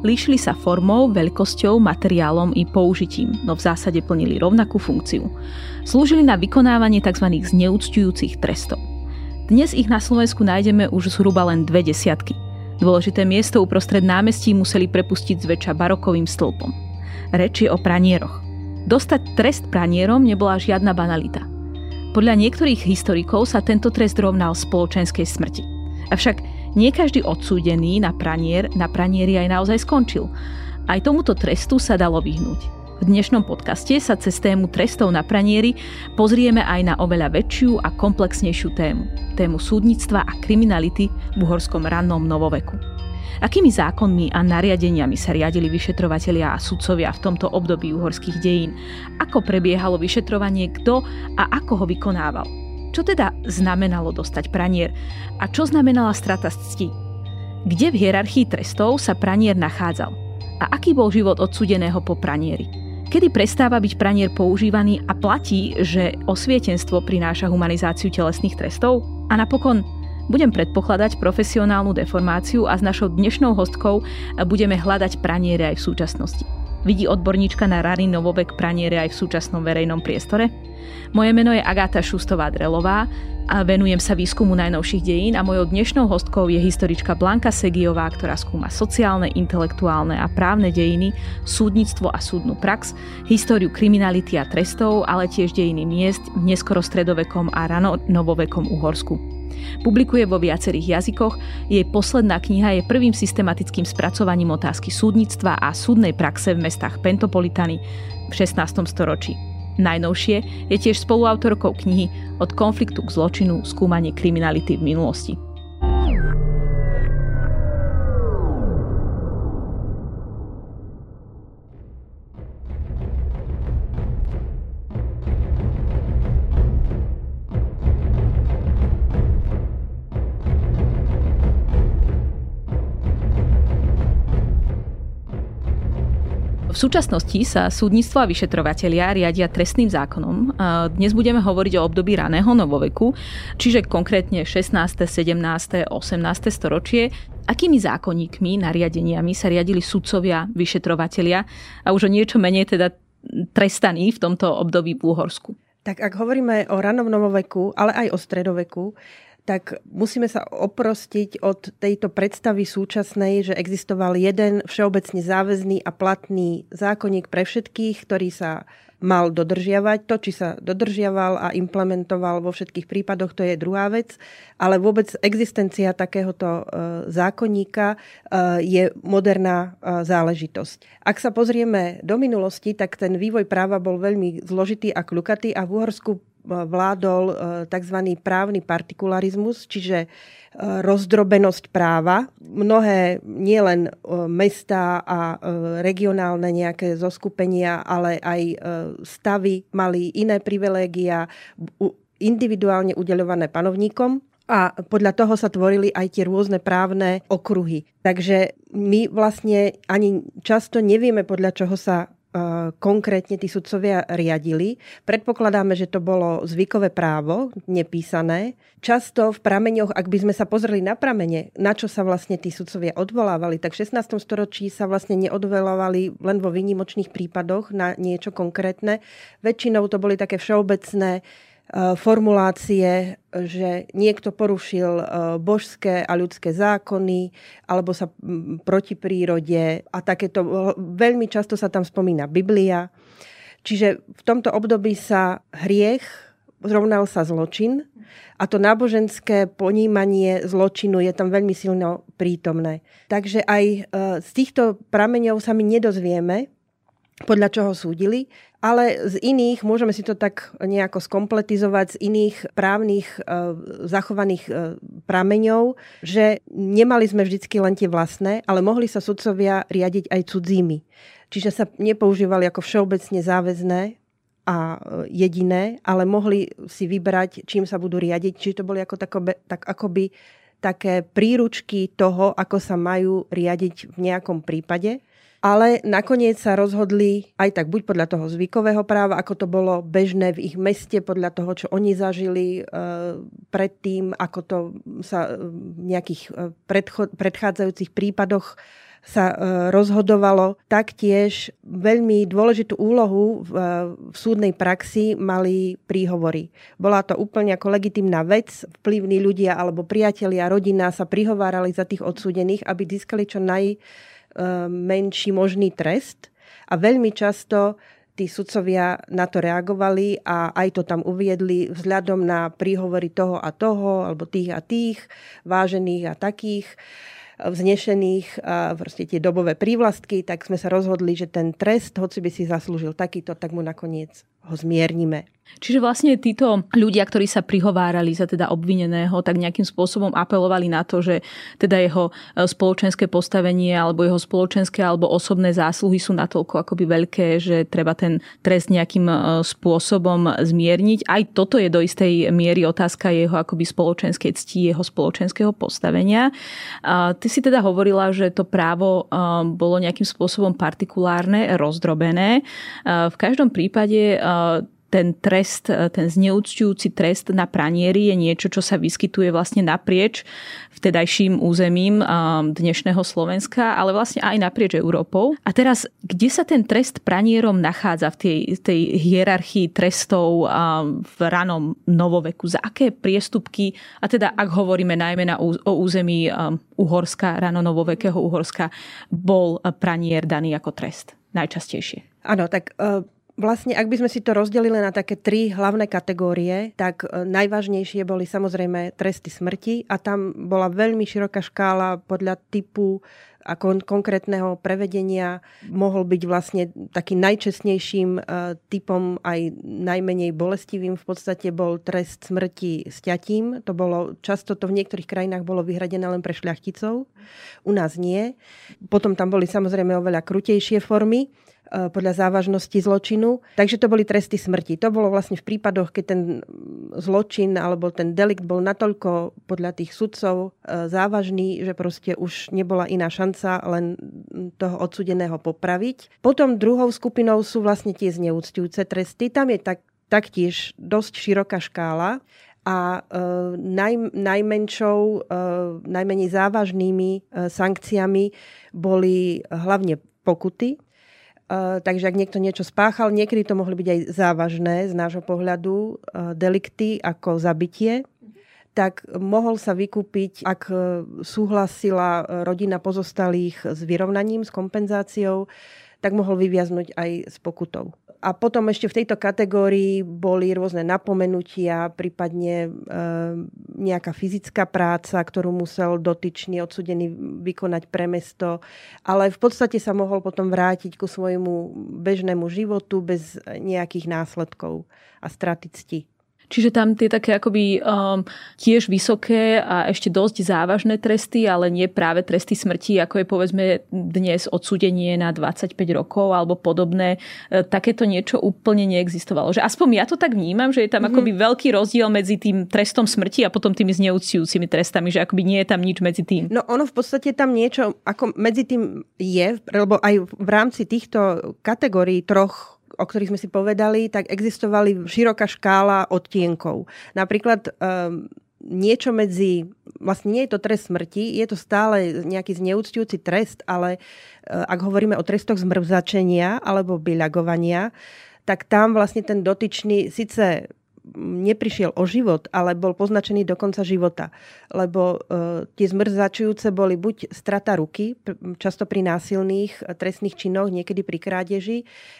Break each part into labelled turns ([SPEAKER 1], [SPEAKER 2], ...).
[SPEAKER 1] Líšili sa formou, veľkosťou, materiálom i použitím, no v zásade plnili rovnakú funkciu. Slúžili na vykonávanie tzv. zneúctujúcich trestov. Dnes ich na Slovensku nájdeme už zhruba len dve desiatky. Dôležité miesto uprostred námestí museli prepustiť zväčša barokovým stĺpom. Reč je o pranieroch. Dostať trest pranierom nebola žiadna banalita. Podľa niektorých historikov sa tento trest rovnal spoločenskej smrti. Avšak nie každý odsúdený na pranier na pranieri aj naozaj skončil. Aj tomuto trestu sa dalo vyhnúť. V dnešnom podcaste sa cez tému trestov na pranieri pozrieme aj na oveľa väčšiu a komplexnejšiu tému. Tému súdnictva a kriminality v uhorskom rannom novoveku. Akými zákonmi a nariadeniami sa riadili vyšetrovatelia a sudcovia v tomto období uhorských dejín? Ako prebiehalo vyšetrovanie, kto a ako ho vykonával? Čo teda znamenalo dostať pranier a čo znamenala strata cti? Kde v hierarchii trestov sa pranier nachádzal? A aký bol život odsudeného po pranieri? Kedy prestáva byť pranier používaný a platí, že osvietenstvo prináša humanizáciu telesných trestov? A napokon, budem predpokladať profesionálnu deformáciu a s našou dnešnou hostkou budeme hľadať praniere aj v súčasnosti. Vidí odborníčka na rary novovek praniere aj v súčasnom verejnom priestore? Moje meno je Agáta Šustová-Drelová a venujem sa výskumu najnovších dejín a mojou dnešnou hostkou je historička Blanka Segiová, ktorá skúma sociálne, intelektuálne a právne dejiny, súdnictvo a súdnu prax, históriu kriminality a trestov, ale tiež dejiny miest v neskoro stredovekom a rano novovekom Uhorsku. Publikuje vo viacerých jazykoch, jej posledná kniha je prvým systematickým spracovaním otázky súdnictva a súdnej praxe v mestách Pentopolitany v 16. storočí. Najnovšie je tiež spoluautorkou knihy Od konfliktu k zločinu skúmanie kriminality v minulosti. Súčasnosti sa súdnictvo a vyšetrovatelia riadia trestným zákonom. Dnes budeme hovoriť o období raného novoveku, čiže konkrétne 16., 17., 18. storočie. Akými zákonníkmi, nariadeniami sa riadili sudcovia, vyšetrovatelia a už o niečo menej teda trestaní v tomto období v Úhorsku?
[SPEAKER 2] Tak ak hovoríme o ranom novoveku, ale aj o stredoveku, tak musíme sa oprostiť od tejto predstavy súčasnej, že existoval jeden všeobecne záväzný a platný zákonník pre všetkých, ktorý sa mal dodržiavať. To, či sa dodržiaval a implementoval vo všetkých prípadoch, to je druhá vec. Ale vôbec existencia takéhoto e, zákonníka e, je moderná e, záležitosť. Ak sa pozrieme do minulosti, tak ten vývoj práva bol veľmi zložitý a kľukatý a v Uhorsku vládol e, tzv. právny partikularizmus, čiže e, rozdrobenosť práva. Mnohé nielen e, mesta a regionálne nejaké zoskupenia, ale aj stavy mali iné privilégia individuálne udeľované panovníkom a podľa toho sa tvorili aj tie rôzne právne okruhy. Takže my vlastne ani často nevieme, podľa čoho sa konkrétne tí sudcovia riadili. Predpokladáme, že to bolo zvykové právo, nepísané. Často v prameňoch, ak by sme sa pozreli na pramene, na čo sa vlastne tí sudcovia odvolávali, tak v 16. storočí sa vlastne neodvolávali len vo výnimočných prípadoch na niečo konkrétne. Väčšinou to boli také všeobecné formulácie, že niekto porušil eh, božské a ľudské zákony alebo sa proti prírode a takéto. Eh, veľmi často sa tam spomína Biblia. Čiže v tomto období sa hriech zrovnal sa zločin a to náboženské ponímanie zločinu je tam veľmi silno prítomné. Takže aj z týchto prameňov sa my nedozvieme, podľa čoho súdili, ale z iných, môžeme si to tak nejako skompletizovať, z iných právnych e, zachovaných e, prameňov, že nemali sme vždycky len tie vlastné, ale mohli sa sudcovia riadiť aj cudzími. Čiže sa nepoužívali ako všeobecne záväzné a e, jediné, ale mohli si vybrať, čím sa budú riadiť. Čiže to boli ako takobe, tak akoby také príručky toho, ako sa majú riadiť v nejakom prípade ale nakoniec sa rozhodli aj tak buď podľa toho zvykového práva, ako to bolo bežné v ich meste, podľa toho, čo oni zažili e, predtým, ako to sa v nejakých e, predchádzajúcich prípadoch sa rozhodovalo. Taktiež veľmi dôležitú úlohu v, v súdnej praxi mali príhovory. Bola to úplne ako legitimná vec. Vplyvní ľudia alebo priatelia, rodina sa prihovárali za tých odsúdených, aby získali čo najmenší možný trest. A veľmi často tí sudcovia na to reagovali a aj to tam uviedli vzhľadom na príhovory toho a toho, alebo tých a tých, vážených a takých vznešených a proste tie dobové prívlastky, tak sme sa rozhodli, že ten trest, hoci by si zaslúžil takýto, tak mu nakoniec ho zmiernime.
[SPEAKER 1] Čiže vlastne títo ľudia, ktorí sa prihovárali za teda obvineného, tak nejakým spôsobom apelovali na to, že teda jeho e, spoločenské postavenie alebo jeho spoločenské alebo osobné zásluhy sú natoľko akoby veľké, že treba ten trest nejakým e, spôsobom zmierniť. Aj toto je do istej miery otázka jeho akoby spoločenskej cti, jeho spoločenského postavenia. Ty si teda hovorila, že to právo e, bolo nejakým spôsobom partikulárne, rozdrobené. V každom prípade ten trest, e, ten zneúctujúci trest na pranieri je niečo, čo sa vyskytuje vlastne naprieč vtedajším územím e, dnešného Slovenska, ale vlastne aj naprieč Európou. A teraz, kde sa ten trest pranierom nachádza v tej, tej hierarchii trestov e, v ranom novoveku? Za aké priestupky, a teda ak hovoríme najmä na, o území Uhorska, rano novovekého Uhorska, bol pranier daný ako trest najčastejšie?
[SPEAKER 2] Áno, tak Vlastne, ak by sme si to rozdelili na také tri hlavné kategórie, tak e, najvážnejšie boli samozrejme tresty smrti a tam bola veľmi široká škála podľa typu a kon- konkrétneho prevedenia mohol byť vlastne takým najčestnejším e, typom aj najmenej bolestivým v podstate bol trest smrti ťatím. To bolo, často to v niektorých krajinách bolo vyhradené len pre šľachticov, u nás nie. Potom tam boli samozrejme oveľa krutejšie formy podľa závažnosti zločinu. Takže to boli tresty smrti. To bolo vlastne v prípadoch, keď ten zločin alebo ten delikt bol natoľko podľa tých sudcov e, závažný, že proste už nebola iná šanca len toho odsudeného popraviť. Potom druhou skupinou sú vlastne tie zneúctujúce tresty. Tam je tak, taktiež dosť široká škála a e, naj, najmenšou, e, najmenej závažnými e, sankciami boli hlavne pokuty, Uh, takže ak niekto niečo spáchal, niekedy to mohli byť aj závažné z nášho pohľadu uh, delikty ako zabitie, tak mohol sa vykúpiť, ak súhlasila rodina pozostalých s vyrovnaním, s kompenzáciou, tak mohol vyviaznuť aj s pokutou. A potom ešte v tejto kategórii boli rôzne napomenutia, prípadne e, nejaká fyzická práca, ktorú musel dotyčný odsudený vykonať pre mesto. Ale v podstate sa mohol potom vrátiť ku svojmu bežnému životu bez nejakých následkov a straty cti.
[SPEAKER 1] Čiže tam tie také akoby um, tiež vysoké a ešte dosť závažné tresty, ale nie práve tresty smrti, ako je povedzme dnes odsúdenie na 25 rokov alebo podobné. E, takéto niečo úplne neexistovalo. Že aspoň ja to tak vnímam, že je tam mm-hmm. akoby veľký rozdiel medzi tým trestom smrti a potom tými zneúctujúcimi trestami, že akoby nie je tam nič medzi tým.
[SPEAKER 2] No ono v podstate tam niečo ako medzi tým je, lebo aj v rámci týchto kategórií troch o ktorých sme si povedali, tak existovali široká škála odtienkov. Napríklad um, niečo medzi, vlastne nie je to trest smrti, je to stále nejaký zneúctujúci trest, ale uh, ak hovoríme o trestoch zmrzačenia alebo byľagovania, tak tam vlastne ten dotyčný síce neprišiel o život, ale bol poznačený do konca života. Lebo e, tie zmrzačujúce boli buď strata ruky, často pri násilných e, trestných činoch, niekedy pri krádeži,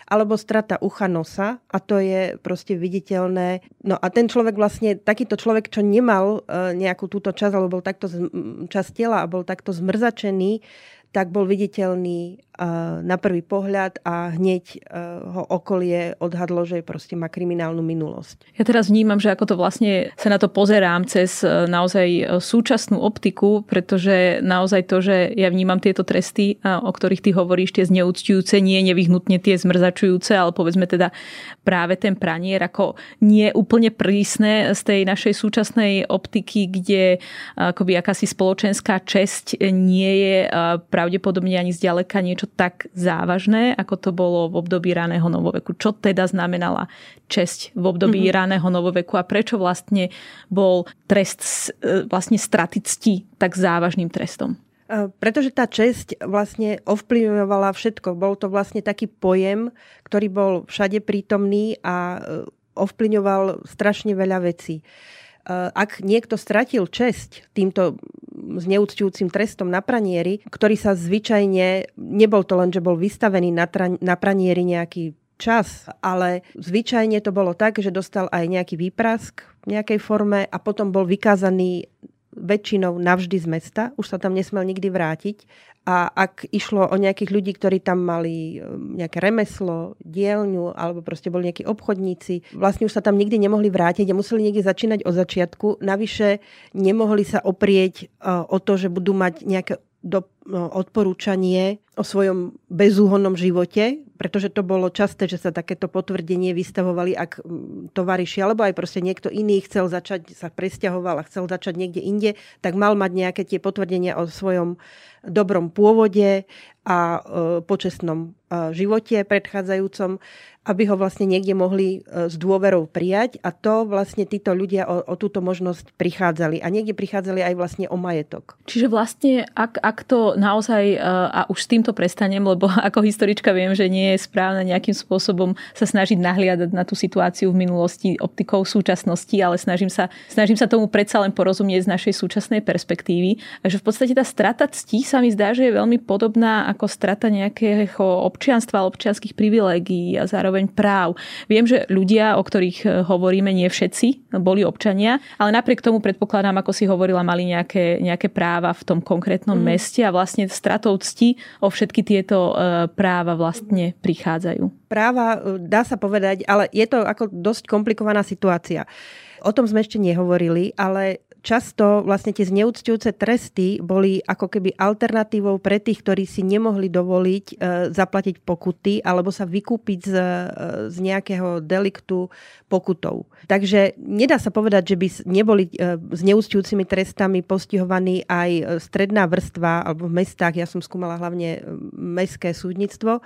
[SPEAKER 2] alebo strata ucha nosa a to je proste viditeľné. No a ten človek vlastne, takýto človek, čo nemal e, nejakú túto časť, alebo bol takto časť tela a bol takto zmrzačený, tak bol viditeľný na prvý pohľad a hneď e, ho okolie odhadlo, že proste má kriminálnu minulosť.
[SPEAKER 1] Ja teraz vnímam, že ako to vlastne sa na to pozerám cez e, naozaj e, súčasnú optiku, pretože naozaj to, že ja vnímam tieto tresty, o ktorých ty hovoríš, tie zneúctujúce, nie nevyhnutne tie zmrzačujúce, ale povedzme teda práve ten pranier ako nie úplne prísne z tej našej súčasnej optiky, kde akoby akási spoločenská česť nie je pravdepodobne ani zďaleka niečo tak závažné, ako to bolo v období raného novoveku. Čo teda znamenala česť v období mm-hmm. raného novoveku a prečo vlastne bol trest e, vlastne straty cti tak závažným trestom?
[SPEAKER 2] Pretože tá česť vlastne ovplyvňovala všetko. Bol to vlastne taký pojem, ktorý bol všade prítomný a ovplyvňoval strašne veľa vecí. Ak niekto stratil česť týmto zneúctujúcim trestom na pranieri, ktorý sa zvyčajne, nebol to len, že bol vystavený na, tra, na pranieri nejaký čas, ale zvyčajne to bolo tak, že dostal aj nejaký výprask v nejakej forme a potom bol vykázaný väčšinou navždy z mesta, už sa tam nesmel nikdy vrátiť. A ak išlo o nejakých ľudí, ktorí tam mali um, nejaké remeslo, dielňu alebo proste boli nejakí obchodníci, vlastne už sa tam nikdy nemohli vrátiť a museli niekde začínať od začiatku. Navyše nemohli sa oprieť uh, o to, že budú mať nejaké do, odporúčanie o svojom bezúhonnom živote, pretože to bolo časté, že sa takéto potvrdenie vystavovali, ak tovariši, alebo aj proste niekto iný chcel začať, sa presťahoval a chcel začať niekde inde, tak mal mať nejaké tie potvrdenia o svojom dobrom pôvode a e, počestnom e, živote predchádzajúcom aby ho vlastne niekde mohli e, s dôverou prijať a to vlastne títo ľudia o, o túto možnosť prichádzali a niekde prichádzali aj vlastne o majetok.
[SPEAKER 1] Čiže vlastne, ak, ak to naozaj, e, a už s týmto prestanem, lebo ako historička viem, že nie je správne nejakým spôsobom sa snažiť nahliadať na tú situáciu v minulosti optikou súčasnosti, ale snažím sa, snažím sa tomu predsa len porozumieť z našej súčasnej perspektívy. Takže v podstate tá strata ctí sa mi zdá, že je veľmi podobná ako strata nejakého občianstva, občianských privilégií a zároveň práv. Viem, že ľudia, o ktorých e, hovoríme, nie všetci boli občania, ale napriek tomu predpokladám, ako si hovorila, mali nejaké, nejaké práva v tom konkrétnom mm. meste a vlastne stratou cti o všetky tieto e, práva vlastne prichádzajú.
[SPEAKER 2] Práva, e, dá sa povedať, ale je to ako dosť komplikovaná situácia. O tom sme ešte nehovorili, ale často vlastne tie zneúctujúce tresty boli ako keby alternatívou pre tých, ktorí si nemohli dovoliť e, zaplatiť pokuty alebo sa vykúpiť z, e, z nejakého deliktu pokutou. Takže nedá sa povedať, že by neboli e, zneúctujúcimi trestami postihovaní aj stredná vrstva alebo v mestách, ja som skúmala hlavne mestské súdnictvo,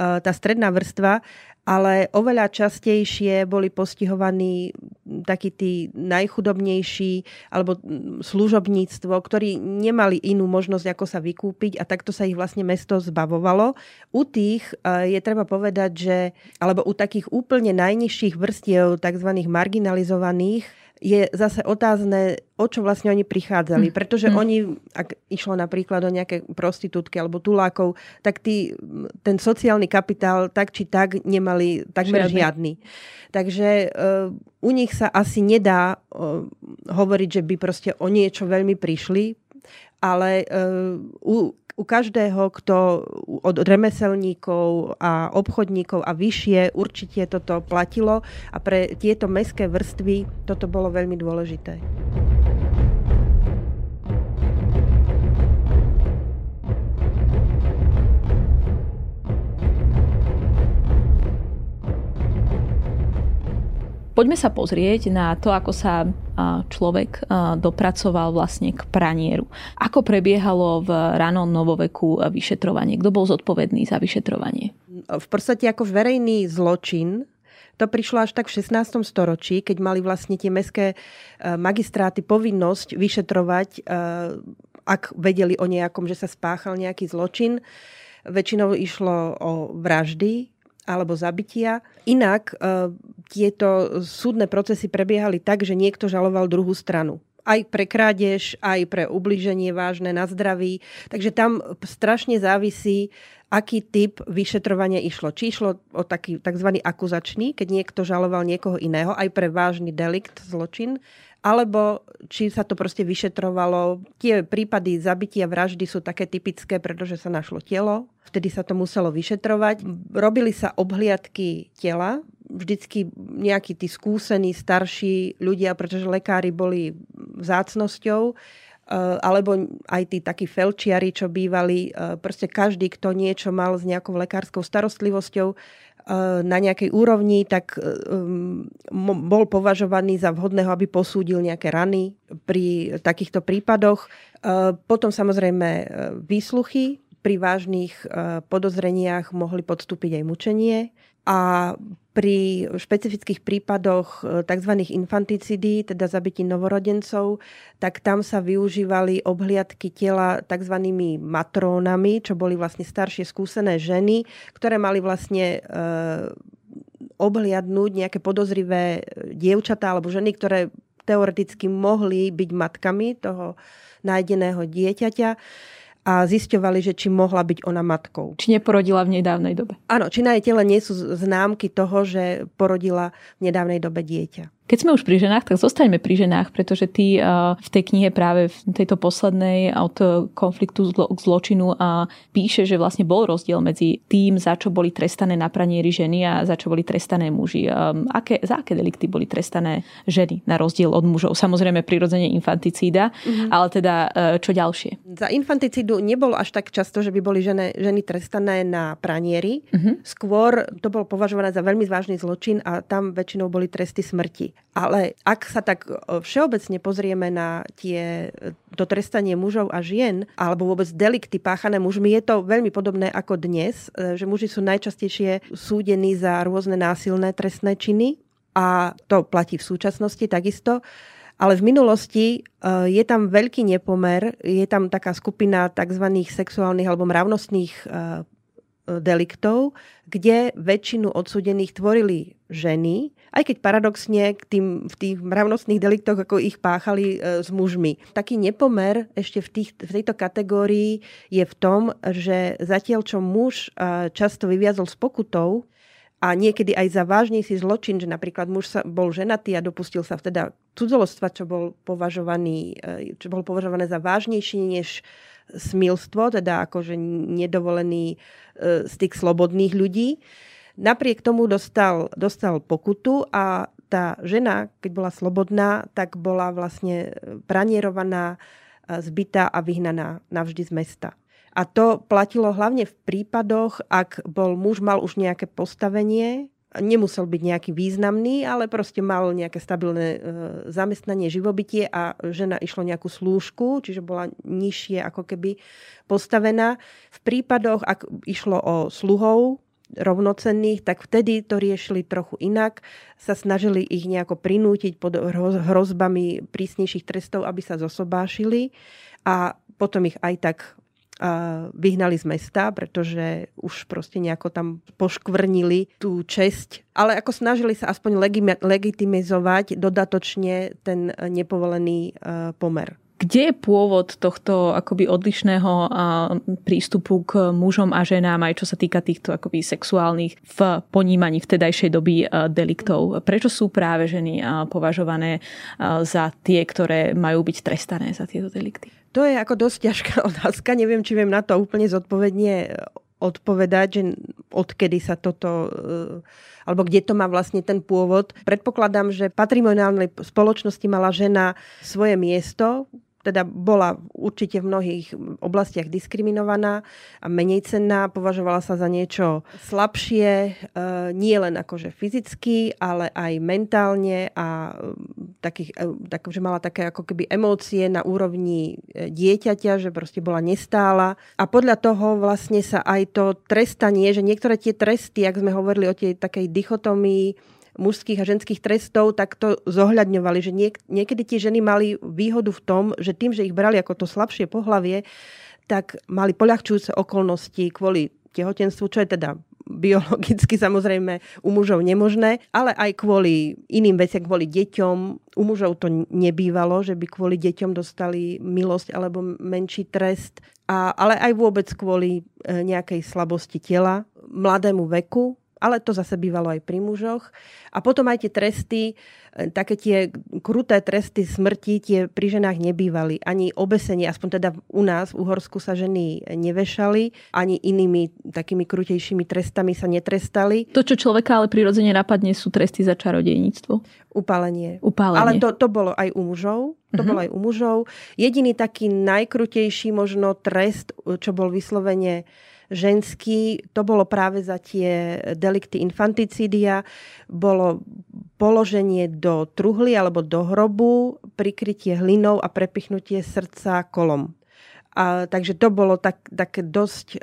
[SPEAKER 2] tá stredná vrstva, ale oveľa častejšie boli postihovaní takí tí najchudobnejší alebo služobníctvo, ktorí nemali inú možnosť, ako sa vykúpiť a takto sa ich vlastne mesto zbavovalo. U tých e, je treba povedať, že alebo u takých úplne najnižších vrstiev, tzv. marginalizovaných, je zase otázne, o čo vlastne oni prichádzali. Hm. Pretože mm. oni, ak išlo napríklad o nejaké prostitútky alebo tulákov, tak tí, ten sociálny kapitál tak či tak nemali takmer žiadny. žiadny. Takže uh, u nich sa asi nedá uh, hovoriť, že by proste o niečo veľmi prišli, ale uh, u u každého, kto od remeselníkov a obchodníkov a vyššie určite toto platilo a pre tieto mestské vrstvy toto bolo veľmi dôležité.
[SPEAKER 1] Poďme sa pozrieť na to, ako sa človek dopracoval vlastne k pranieru. Ako prebiehalo v ranom novoveku vyšetrovanie? Kto bol zodpovedný za vyšetrovanie?
[SPEAKER 2] V podstate ako verejný zločin to prišlo až tak v 16. storočí, keď mali vlastne tie mestské e, magistráty povinnosť vyšetrovať, e, ak vedeli o nejakom, že sa spáchal nejaký zločin. Väčšinou išlo o vraždy, alebo zabitia. Inak e, tieto súdne procesy prebiehali tak, že niekto žaloval druhú stranu aj pre krádež, aj pre ubliženie vážne na zdraví. Takže tam strašne závisí, aký typ vyšetrovania išlo. Či išlo o taký tzv. akuzačný, keď niekto žaloval niekoho iného, aj pre vážny delikt, zločin, alebo či sa to proste vyšetrovalo. Tie prípady zabitia vraždy sú také typické, pretože sa našlo telo, vtedy sa to muselo vyšetrovať. Robili sa obhliadky tela, vždycky nejakí tí skúsení, starší ľudia, pretože lekári boli vzácnosťou, eh, alebo aj tí takí felčiari, čo bývali, eh, proste každý, kto niečo mal s nejakou lekárskou starostlivosťou, na nejakej úrovni, tak eh, bol považovaný za vhodného, aby posúdil nejaké rany pri takýchto prípadoch. Eh, potom samozrejme výsluchy. Pri vážnych podozreniach mohli podstúpiť aj mučenie. a pri špecifických prípadoch e, tzv. infanticidí, teda zabití novorodencov, tak tam sa využívali obhliadky tela tzv. matrónami, čo boli vlastne staršie skúsené ženy, ktoré mali vlastne e, obhliadnúť nejaké podozrivé dievčatá alebo ženy, ktoré teoreticky mohli byť matkami toho nájdeného dieťaťa a zisťovali, že či mohla byť ona matkou.
[SPEAKER 1] Či neporodila v nedávnej dobe.
[SPEAKER 2] Áno, či na jej tele nie sú známky toho, že porodila v nedávnej dobe dieťa.
[SPEAKER 1] Keď sme už pri ženách, tak zostaňme pri ženách, pretože ty v tej knihe práve v tejto poslednej od konfliktu k zločinu píše, že vlastne bol rozdiel medzi tým, za čo boli trestané na pranieri ženy a za čo boli trestané muži. Aké, za aké delikty boli trestané ženy na rozdiel od mužov? Samozrejme prirodzene infanticída, mm-hmm. ale teda e, čo ďalšie?
[SPEAKER 2] Za infanticídu nebolo až tak často, že by boli ženy, ženy trestané na pranieri. Mm-hmm. Skôr to bolo považované za veľmi vážny zločin a tam väčšinou boli tresty smrti. Ale ak sa tak e, všeobecne pozrieme na tie, e, to trestanie mužov a žien, alebo vôbec delikty páchané mužmi, je to veľmi podobné ako dnes, e, že muži sú najčastejšie súdení za rôzne násilné trestné činy a to platí v súčasnosti takisto. Ale v minulosti je tam veľký nepomer, je tam taká skupina tzv. sexuálnych alebo mravnostných deliktov, kde väčšinu odsudených tvorili ženy, aj keď paradoxne k tým, v tých mravnostných deliktoch, ako ich páchali e, s mužmi. Taký nepomer ešte v, tých, v tejto kategórii je v tom, že zatiaľ čo muž e, často vyviazol s pokutou, a niekedy aj za vážnejší zločin, že napríklad muž sa, bol ženatý a dopustil sa teda cudzolostva, čo bol považovaný, e, čo bol považované za vážnejší než smilstvo, teda akože nedovolený e, styk slobodných ľudí. Napriek tomu dostal, dostal pokutu a tá žena, keď bola slobodná, tak bola vlastne pranierovaná, e, zbytá a vyhnaná navždy z mesta. A to platilo hlavne v prípadoch, ak bol muž mal už nejaké postavenie, nemusel byť nejaký významný, ale proste mal nejaké stabilné e, zamestnanie, živobytie a žena išlo nejakú slúžku, čiže bola nižšie ako keby postavená. V prípadoch, ak išlo o sluhov, rovnocenných, tak vtedy to riešili trochu inak. Sa snažili ich nejako prinútiť pod hrozbami prísnejších trestov, aby sa zosobášili a potom ich aj tak vyhnali z mesta, pretože už proste nejako tam poškvrnili tú česť. Ale ako snažili sa aspoň legitimizovať dodatočne ten nepovolený e, pomer.
[SPEAKER 1] Kde je pôvod tohto akoby odlišného prístupu k mužom a ženám, aj čo sa týka týchto akoby sexuálnych v ponímaní vtedajšej doby deliktov? Prečo sú práve ženy považované za tie, ktoré majú byť trestané za tieto delikty?
[SPEAKER 2] To je ako dosť ťažká otázka. Neviem, či viem na to úplne zodpovedne odpovedať, že odkedy sa toto alebo kde to má vlastne ten pôvod. Predpokladám, že patrimoniálnej spoločnosti mala žena svoje miesto, teda bola určite v mnohých oblastiach diskriminovaná a menej cenná, považovala sa za niečo slabšie, e, nie len akože fyzicky, ale aj mentálne a e, takých, e, tak, že mala také ako keby emócie na úrovni dieťaťa, že proste bola nestála. A podľa toho vlastne sa aj to trestanie, že niektoré tie tresty, ak sme hovorili o tej takej dichotomii, mužských a ženských trestov, tak to zohľadňovali, že niek- niekedy tie ženy mali výhodu v tom, že tým, že ich brali ako to slabšie pohlavie, tak mali poľahčujúce okolnosti kvôli tehotenstvu, čo je teda biologicky samozrejme u mužov nemožné, ale aj kvôli iným veciam, kvôli deťom. U mužov to nebývalo, že by kvôli deťom dostali milosť alebo menší trest, a, ale aj vôbec kvôli e, nejakej slabosti tela, mladému veku, ale to zase bývalo aj pri mužoch. A potom aj tie tresty, e, také tie kruté tresty smrti, tie pri ženách nebývali. Ani obesenie, aspoň teda u nás v Uhorsku sa ženy nevešali, ani inými takými krutejšími trestami sa netrestali.
[SPEAKER 1] To, čo človeka ale prirodzene napadne, sú tresty za čarodejníctvo.
[SPEAKER 2] Upálenie.
[SPEAKER 1] Upálenie.
[SPEAKER 2] Ale to, to bolo aj u mužov. To uh-huh. bolo aj u mužov. Jediný taký najkrutejší možno trest, čo bol vyslovene ženský, to bolo práve za tie delikty infanticídia, bolo položenie do truhly alebo do hrobu, prikrytie hlinou a prepichnutie srdca kolom. A, takže to bolo tak, také dosť e,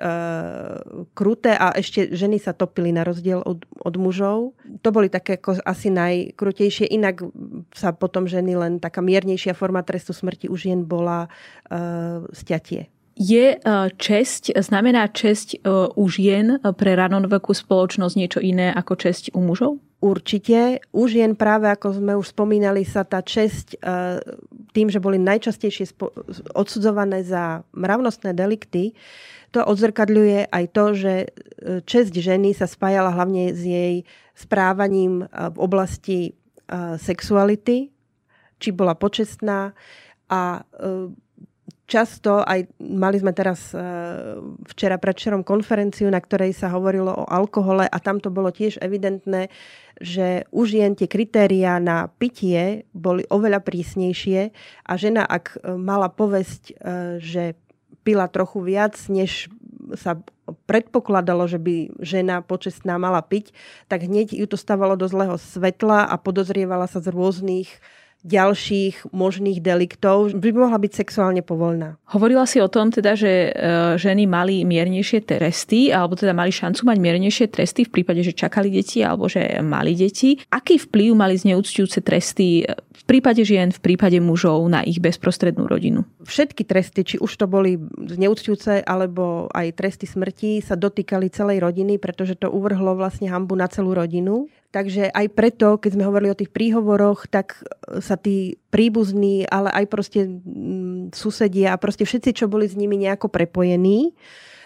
[SPEAKER 2] kruté a ešte ženy sa topili na rozdiel od, od mužov. To boli také ako asi najkrutejšie. Inak sa potom ženy len taká miernejšia forma trestu smrti už jen bola e, stiatie.
[SPEAKER 1] Je e, česť, znamená česť e, u žien pre ranovekú spoločnosť niečo iné ako česť u mužov?
[SPEAKER 2] Určite. Už jen práve, ako sme už spomínali, sa tá česť tým, že boli najčastejšie odsudzované za mravnostné delikty, to odzrkadľuje aj to, že česť ženy sa spájala hlavne s jej správaním v oblasti sexuality, či bola počestná a často, aj mali sme teraz e, včera predčerom konferenciu, na ktorej sa hovorilo o alkohole a tam to bolo tiež evidentné, že už jen tie kritériá na pitie boli oveľa prísnejšie a žena, ak e, mala povesť, e, že pila trochu viac, než sa predpokladalo, že by žena počestná mala piť, tak hneď ju to stávalo do zlého svetla a podozrievala sa z rôznych ďalších možných deliktov, by mohla byť sexuálne povolná.
[SPEAKER 1] Hovorila si o tom teda, že e, ženy mali miernejšie tresty, alebo teda mali šancu mať miernejšie tresty v prípade, že čakali deti alebo že mali deti. Aký vplyv mali zneúctujúce tresty v prípade žien, v prípade mužov na ich bezprostrednú rodinu?
[SPEAKER 2] Všetky tresty, či už to boli zneúctujúce alebo aj tresty smrti, sa dotýkali celej rodiny, pretože to uvrhlo vlastne hambu na celú rodinu. Takže aj preto, keď sme hovorili o tých príhovoroch, tak sa tí príbuzní, ale aj proste susedia a proste všetci, čo boli s nimi nejako prepojení,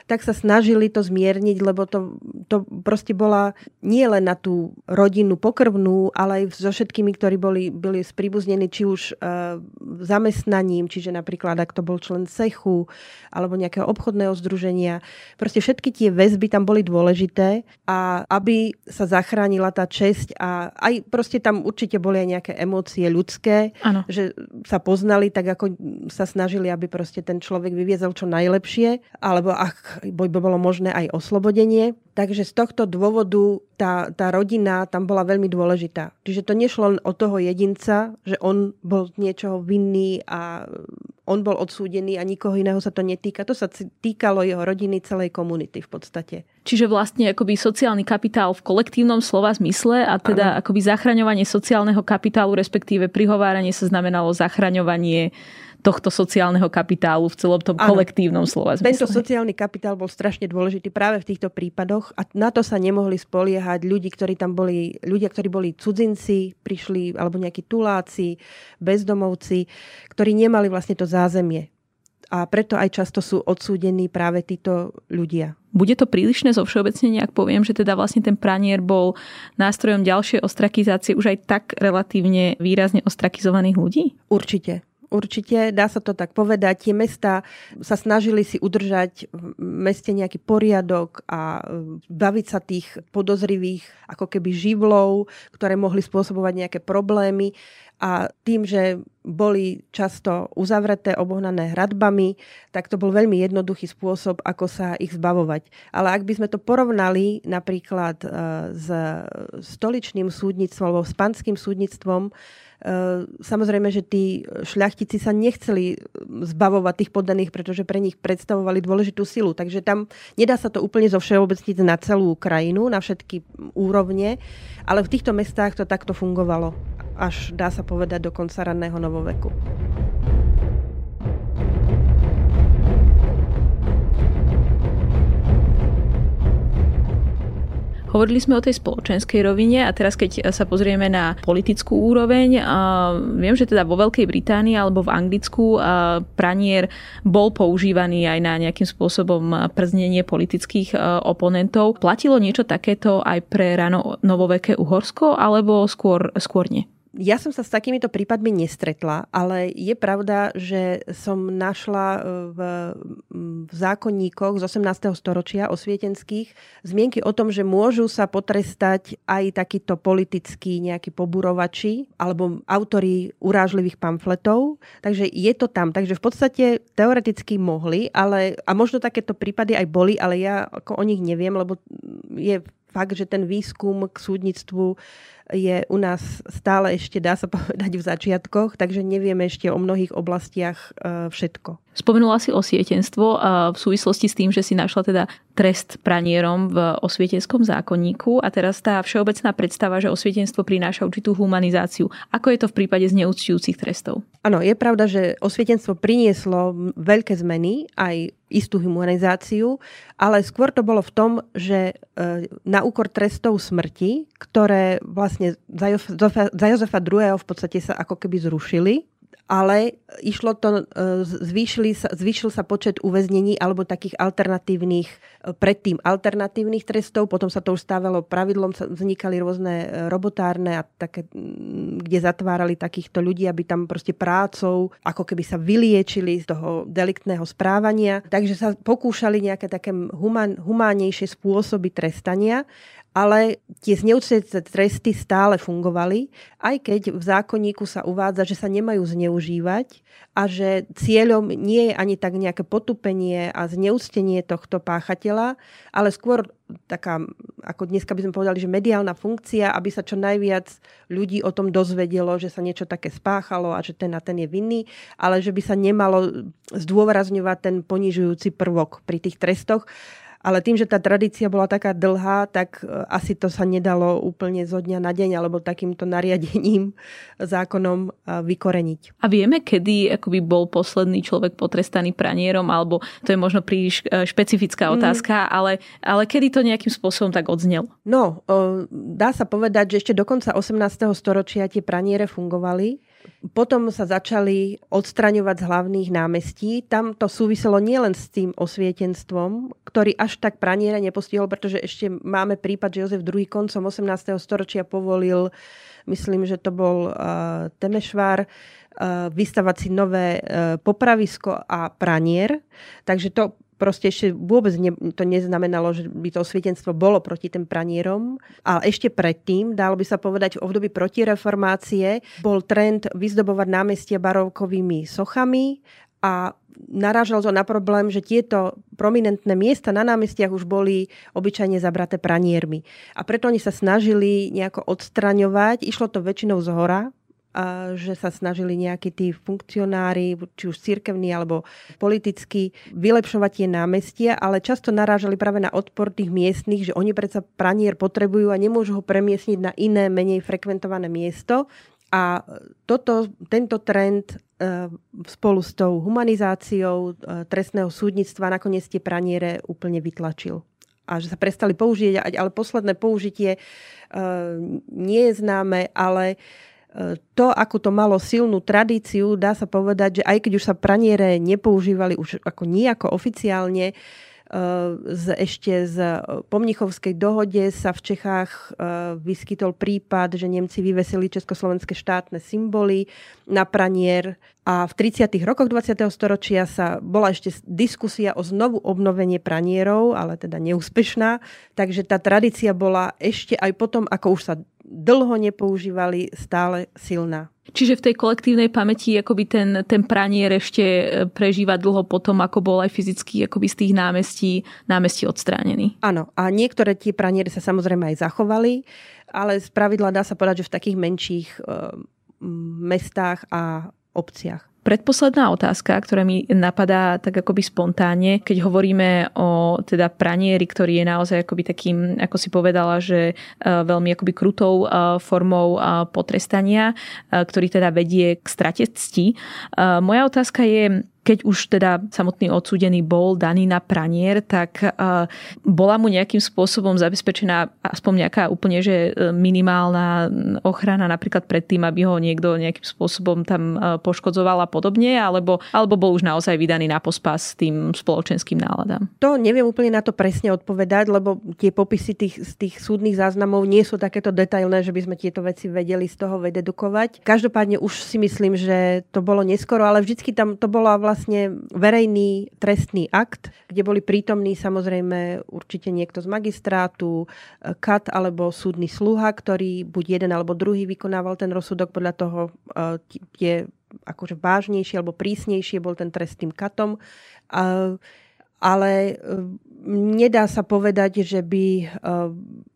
[SPEAKER 2] tak sa snažili to zmierniť, lebo to, to proste bola nie len na tú rodinu pokrvnú, ale aj so všetkými, ktorí boli, boli spríbuznení, či už uh, zamestnaním, čiže napríklad ak to bol člen cechu alebo nejakého obchodného združenia. Proste všetky tie väzby tam boli dôležité a aby sa zachránila tá česť a aj proste tam určite boli aj nejaké emócie ľudské, ano. že sa poznali, tak ako sa snažili, aby proste ten človek vyviezol čo najlepšie, alebo ak by bolo možné aj oslobodenie. Takže z tohto dôvodu tá, tá rodina tam bola veľmi dôležitá. Čiže to nešlo o toho jedinca, že on bol niečoho vinný a on bol odsúdený a nikoho iného sa to netýka. To sa týkalo jeho rodiny, celej komunity v podstate.
[SPEAKER 1] Čiže vlastne akoby sociálny kapitál v kolektívnom slova zmysle a teda ano. akoby zachraňovanie sociálneho kapitálu, respektíve prihováranie sa znamenalo zachraňovanie tohto sociálneho kapitálu v celom tom ano. kolektívnom slova zmysle.
[SPEAKER 2] Tento sociálny kapitál bol strašne dôležitý práve v týchto prípadoch a na to sa nemohli spoliehať ľudí, ktorí tam boli, ľudia, ktorí boli cudzinci, prišli, alebo nejakí tuláci, bezdomovci, ktorí nemali vlastne to zázemie. A preto aj často sú odsúdení práve títo ľudia.
[SPEAKER 1] Bude to prílišné zo všeobecnenia, ak poviem, že teda vlastne ten pranier bol nástrojom ďalšej ostrakizácie už aj tak relatívne výrazne ostrakizovaných ľudí?
[SPEAKER 2] Určite. Určite, dá sa to tak povedať. Tie mesta sa snažili si udržať v meste nejaký poriadok a e, baviť sa tých podozrivých ako keby živlov, ktoré mohli spôsobovať nejaké problémy. A tým, že boli často uzavreté, obohnané hradbami, tak to bol veľmi jednoduchý spôsob, ako sa ich zbavovať. Ale ak by sme to porovnali napríklad e, s stoličným súdnictvom alebo s panským súdnictvom, Ehm, samozrejme, že tí šľachtici sa nechceli zbavovať tých poddaných, pretože pre nich predstavovali dôležitú silu. Takže tam nedá sa to úplne zo všeobecniť na celú krajinu, na všetky úrovne, ale v týchto mestách to takto fungovalo. Až dá sa povedať do konca ranného novoveku.
[SPEAKER 1] Hovorili sme o tej spoločenskej rovine a teraz keď sa pozrieme na politickú úroveň, viem, že teda vo Veľkej Británii alebo v Anglicku pranier bol používaný aj na nejakým spôsobom prznenie politických oponentov. Platilo niečo takéto aj pre rano novoveké Uhorsko alebo skôr, skôr nie?
[SPEAKER 2] Ja som sa s takýmito prípadmi nestretla, ale je pravda, že som našla e, v, v zákonníkoch z 18. storočia osvietenských zmienky o tom, že môžu sa potrestať aj takíto politickí nejakí poburovači alebo autori urážlivých pamfletov. Takže je to tam. Takže v podstate teoreticky mohli, ale a možno takéto prípady aj boli, ale ja ako o nich neviem, lebo je fakt, že ten výskum k súdnictvu je u nás stále ešte, dá sa povedať, v začiatkoch, takže nevieme ešte o mnohých oblastiach e, všetko.
[SPEAKER 1] Spomenula si osvietenstvo v súvislosti s tým, že si našla teda trest pranierom v osvietenskom zákonníku a teraz tá všeobecná predstava, že osvietenstvo prináša určitú humanizáciu. Ako je to v prípade zneúctujúcich trestov?
[SPEAKER 2] Áno, je pravda, že osvietenstvo prinieslo veľké zmeny, aj istú humanizáciu, ale skôr to bolo v tom, že e, na úkor trestov smrti, ktoré vlastne za Jozefa II. v podstate sa ako keby zrušili, ale išlo to, e, zvýšili sa, zvýšil sa počet uväznení alebo takých alternatívnych, e, predtým alternatívnych trestov, potom sa to už stávalo pravidlom, vznikali rôzne e, robotárne a také, kde zatvárali takýchto ľudí, aby tam proste prácou ako keby sa vyliečili z toho deliktného správania. Takže sa pokúšali nejaké také human, humánnejšie spôsoby trestania ale tie zneužité tresty stále fungovali, aj keď v zákonníku sa uvádza, že sa nemajú zneužívať a že cieľom nie je ani tak nejaké potupenie a zneúctenie tohto páchateľa, ale skôr taká, ako dneska by sme povedali, že mediálna funkcia, aby sa čo najviac ľudí o tom dozvedelo, že sa niečo také spáchalo a že ten a ten je vinný, ale že by sa nemalo zdôrazňovať ten ponižujúci prvok pri tých trestoch ale tým, že tá tradícia bola taká dlhá, tak e, asi to sa nedalo úplne zo dňa na deň alebo takýmto nariadením zákonom e, vykoreniť.
[SPEAKER 1] A vieme, kedy akoby bol posledný človek potrestaný pranierom, alebo to je možno príliš e, špecifická mm. otázka, mm. ale, ale kedy to nejakým spôsobom tak odznel?
[SPEAKER 2] No, dá sa povedať, že ešte do konca 18. storočia tie praniere fungovali potom sa začali odstraňovať z hlavných námestí. Tam to súviselo nielen s tým osvietenstvom, ktorý až tak praniere nepostihol, pretože ešte máme prípad, že Jozef II koncom 18. storočia povolil, myslím, že to bol uh, Temešvár, uh, vystavať si nové uh, popravisko a pranier. Takže to proste ešte vôbec ne, to neznamenalo, že by to osvietenstvo bolo proti tým pranierom. Ale ešte predtým, dalo by sa povedať, v období protireformácie bol trend vyzdobovať námestie barovkovými sochami a narážal to na problém, že tieto prominentné miesta na námestiach už boli obyčajne zabraté praniermi. A preto oni sa snažili nejako odstraňovať. Išlo to väčšinou z hora, že sa snažili nejakí tí funkcionári, či už cirkevní alebo politicky, vylepšovať tie námestia, ale často narážali práve na odpor tých miestnych, že oni predsa pranier potrebujú a nemôžu ho premiesniť na iné, menej frekventované miesto. A toto, tento trend e, spolu s tou humanizáciou e, trestného súdnictva nakoniec tie praniere úplne vytlačil a že sa prestali použiť, ale posledné použitie e, nie je známe, ale to, ako to malo silnú tradíciu, dá sa povedať, že aj keď už sa praniere nepoužívali už ako nejako oficiálne, z, ešte z pomnichovskej dohode sa v Čechách e, vyskytol prípad, že Nemci vyvesili československé štátne symboly na pranier a v 30. rokoch 20. storočia sa bola ešte diskusia o znovu obnovenie pranierov, ale teda neúspešná. Takže tá tradícia bola ešte aj potom, ako už sa dlho nepoužívali, stále silná.
[SPEAKER 1] Čiže v tej kolektívnej pamäti akoby ten, ten pranier ešte e, prežíva dlho potom, ako bol aj fyzicky akoby z tých námestí, námestí odstránený.
[SPEAKER 2] Áno, a niektoré tie praniery sa samozrejme aj zachovali, ale z pravidla dá sa povedať, že v takých menších e, mestách a obciach.
[SPEAKER 1] Predposledná otázka, ktorá mi napadá tak akoby spontánne, keď hovoríme o teda pranieri, ktorý je naozaj akoby takým, ako si povedala, že e, veľmi akoby krutou e, formou e, potrestania, ktorý teda vedie k strate cti. Moja otázka je, keď už teda samotný odsúdený bol daný na pranier, tak bola mu nejakým spôsobom zabezpečená aspoň nejaká úplne že e, minimálna ochrana napríklad pred tým, aby ho niekto nejakým spôsobom tam e, poškodzoval a podobne, alebo, alebo bol už naozaj vydaný na pospas tým spoločenským náladám?
[SPEAKER 2] To neviem úplne na to presne odpovedať, lebo tie popisy tých, z tých súdnych záznamov nie sú takéto detailné, že by sme tieto veci vedeli z toho vededukovať. Každopádne už si myslím, že to bolo neskoro, ale vždycky tam to bola vlastne verejný trestný akt, kde boli prítomní samozrejme určite niekto z magistrátu, e, kat alebo súdny sluha, ktorý buď jeden alebo druhý vykonával ten rozsudok podľa toho, je akože vážnejší alebo prísnejšie bol ten trest tým katom. Ale nedá sa povedať, že by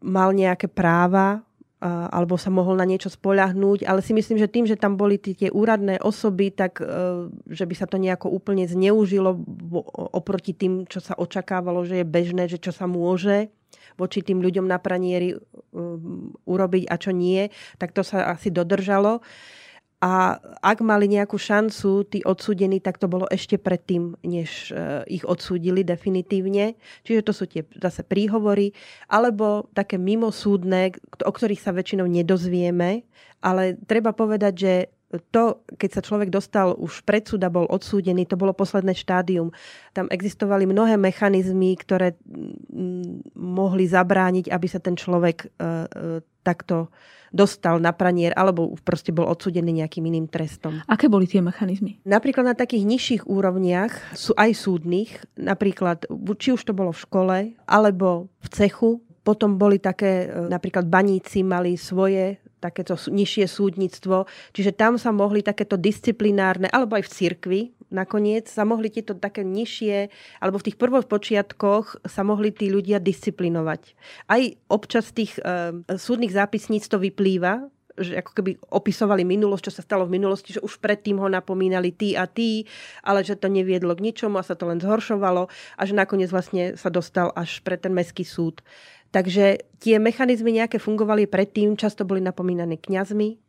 [SPEAKER 2] mal nejaké práva alebo sa mohol na niečo spoľahnúť, ale si myslím, že tým, že tam boli tie úradné osoby, tak e, že by sa to nejako úplne zneužilo oproti tým, čo sa očakávalo, že je bežné, že čo sa môže voči tým ľuďom na pranieri um, urobiť a čo nie, tak to sa asi dodržalo. A ak mali nejakú šancu tí odsúdení, tak to bolo ešte predtým, než e, ich odsúdili definitívne. Čiže to sú tie zase príhovory, alebo také mimosúdne, o ktorých sa väčšinou nedozvieme. Ale treba povedať, že to, keď sa človek dostal už pred súd a bol odsúdený, to bolo posledné štádium. Tam existovali mnohé mechanizmy, ktoré mohli zabrániť, aby sa ten človek e, e, takto dostal na pranier alebo proste bol odsudený nejakým iným trestom.
[SPEAKER 1] Aké boli tie mechanizmy?
[SPEAKER 2] Napríklad na takých nižších úrovniach, sú aj súdnych, napríklad či už to bolo v škole alebo v cechu, potom boli také, e, napríklad baníci mali svoje takéto nižšie súdnictvo, čiže tam sa mohli takéto disciplinárne, alebo aj v cirkvi, nakoniec sa mohli tieto také nižšie, alebo v tých prvých počiatkoch sa mohli tí ľudia disciplinovať. Aj občas tých e, súdnych zápisníc to vyplýva, že ako keby opisovali minulosť, čo sa stalo v minulosti, že už predtým ho napomínali tí a tí, ale že to neviedlo k ničomu a sa to len zhoršovalo a že nakoniec vlastne sa dostal až pre ten mestský súd. Takže tie mechanizmy nejaké fungovali predtým, často boli napomínané kňazmi,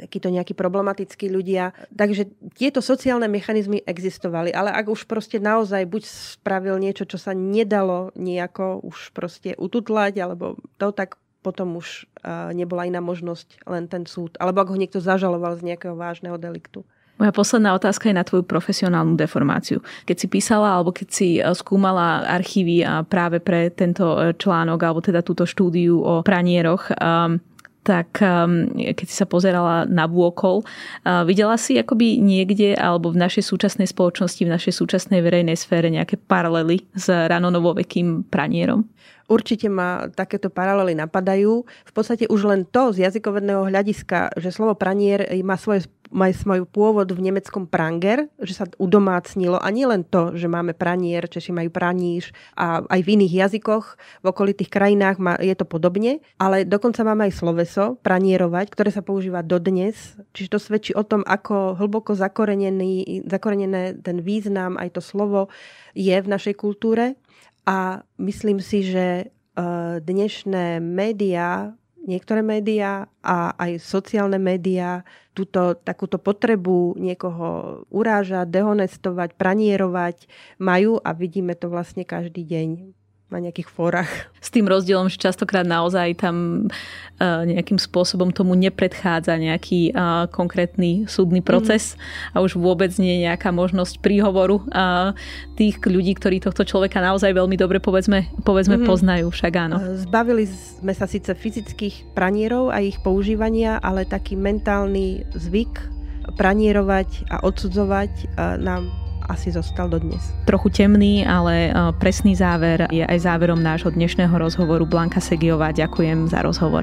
[SPEAKER 2] takíto nejakí problematickí ľudia. Takže tieto sociálne mechanizmy existovali, ale ak už proste naozaj buď spravil niečo, čo sa nedalo nejako už proste ututlať, alebo to, tak potom už nebola iná možnosť len ten súd. Alebo ak ho niekto zažaloval z nejakého vážneho deliktu.
[SPEAKER 1] Moja posledná otázka je na tvoju profesionálnu deformáciu. Keď si písala alebo keď si e, skúmala archívy práve pre tento e, článok alebo teda túto štúdiu o pranieroch, um, tak um, keď si sa pozerala na vôkol, uh, videla si akoby niekde alebo v našej súčasnej spoločnosti, v našej súčasnej verejnej sfére nejaké paralely s ranonovovekým pranierom?
[SPEAKER 2] Určite ma takéto paralely napadajú. V podstate už len to z jazykovedného hľadiska, že slovo pranier má svoje má svoj pôvod v nemeckom pranger, že sa udomácnilo a nie len to, že máme pranier, Češi majú praníž a aj v iných jazykoch v okolitých krajinách je to podobne, ale dokonca máme aj sloveso pranierovať, ktoré sa používa dodnes, čiže to svedčí o tom, ako hlboko zakorenený, zakorenené ten význam, aj to slovo je v našej kultúre. A myslím si, že e, dnešné médiá, niektoré médiá a aj sociálne médiá túto takúto potrebu niekoho urážať, dehonestovať, pranierovať majú a vidíme to vlastne každý deň na nejakých fórach.
[SPEAKER 1] S tým rozdielom, že častokrát naozaj tam uh, nejakým spôsobom tomu nepredchádza nejaký uh, konkrétny súdny proces mm. a už vôbec nie je nejaká možnosť príhovoru uh, tých ľudí, ktorí tohto človeka naozaj veľmi dobre povedzme, povedzme mm. poznajú, však áno.
[SPEAKER 2] Zbavili sme sa síce fyzických pranierov a ich používania, ale taký mentálny zvyk pranierovať a odsudzovať nám asi zostal dodnes.
[SPEAKER 1] Trochu temný, ale e, presný záver je aj záverom nášho dnešného rozhovoru. Blanka Segiová, ďakujem za rozhovor.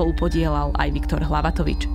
[SPEAKER 1] podielal aj Viktor Hlavatovič.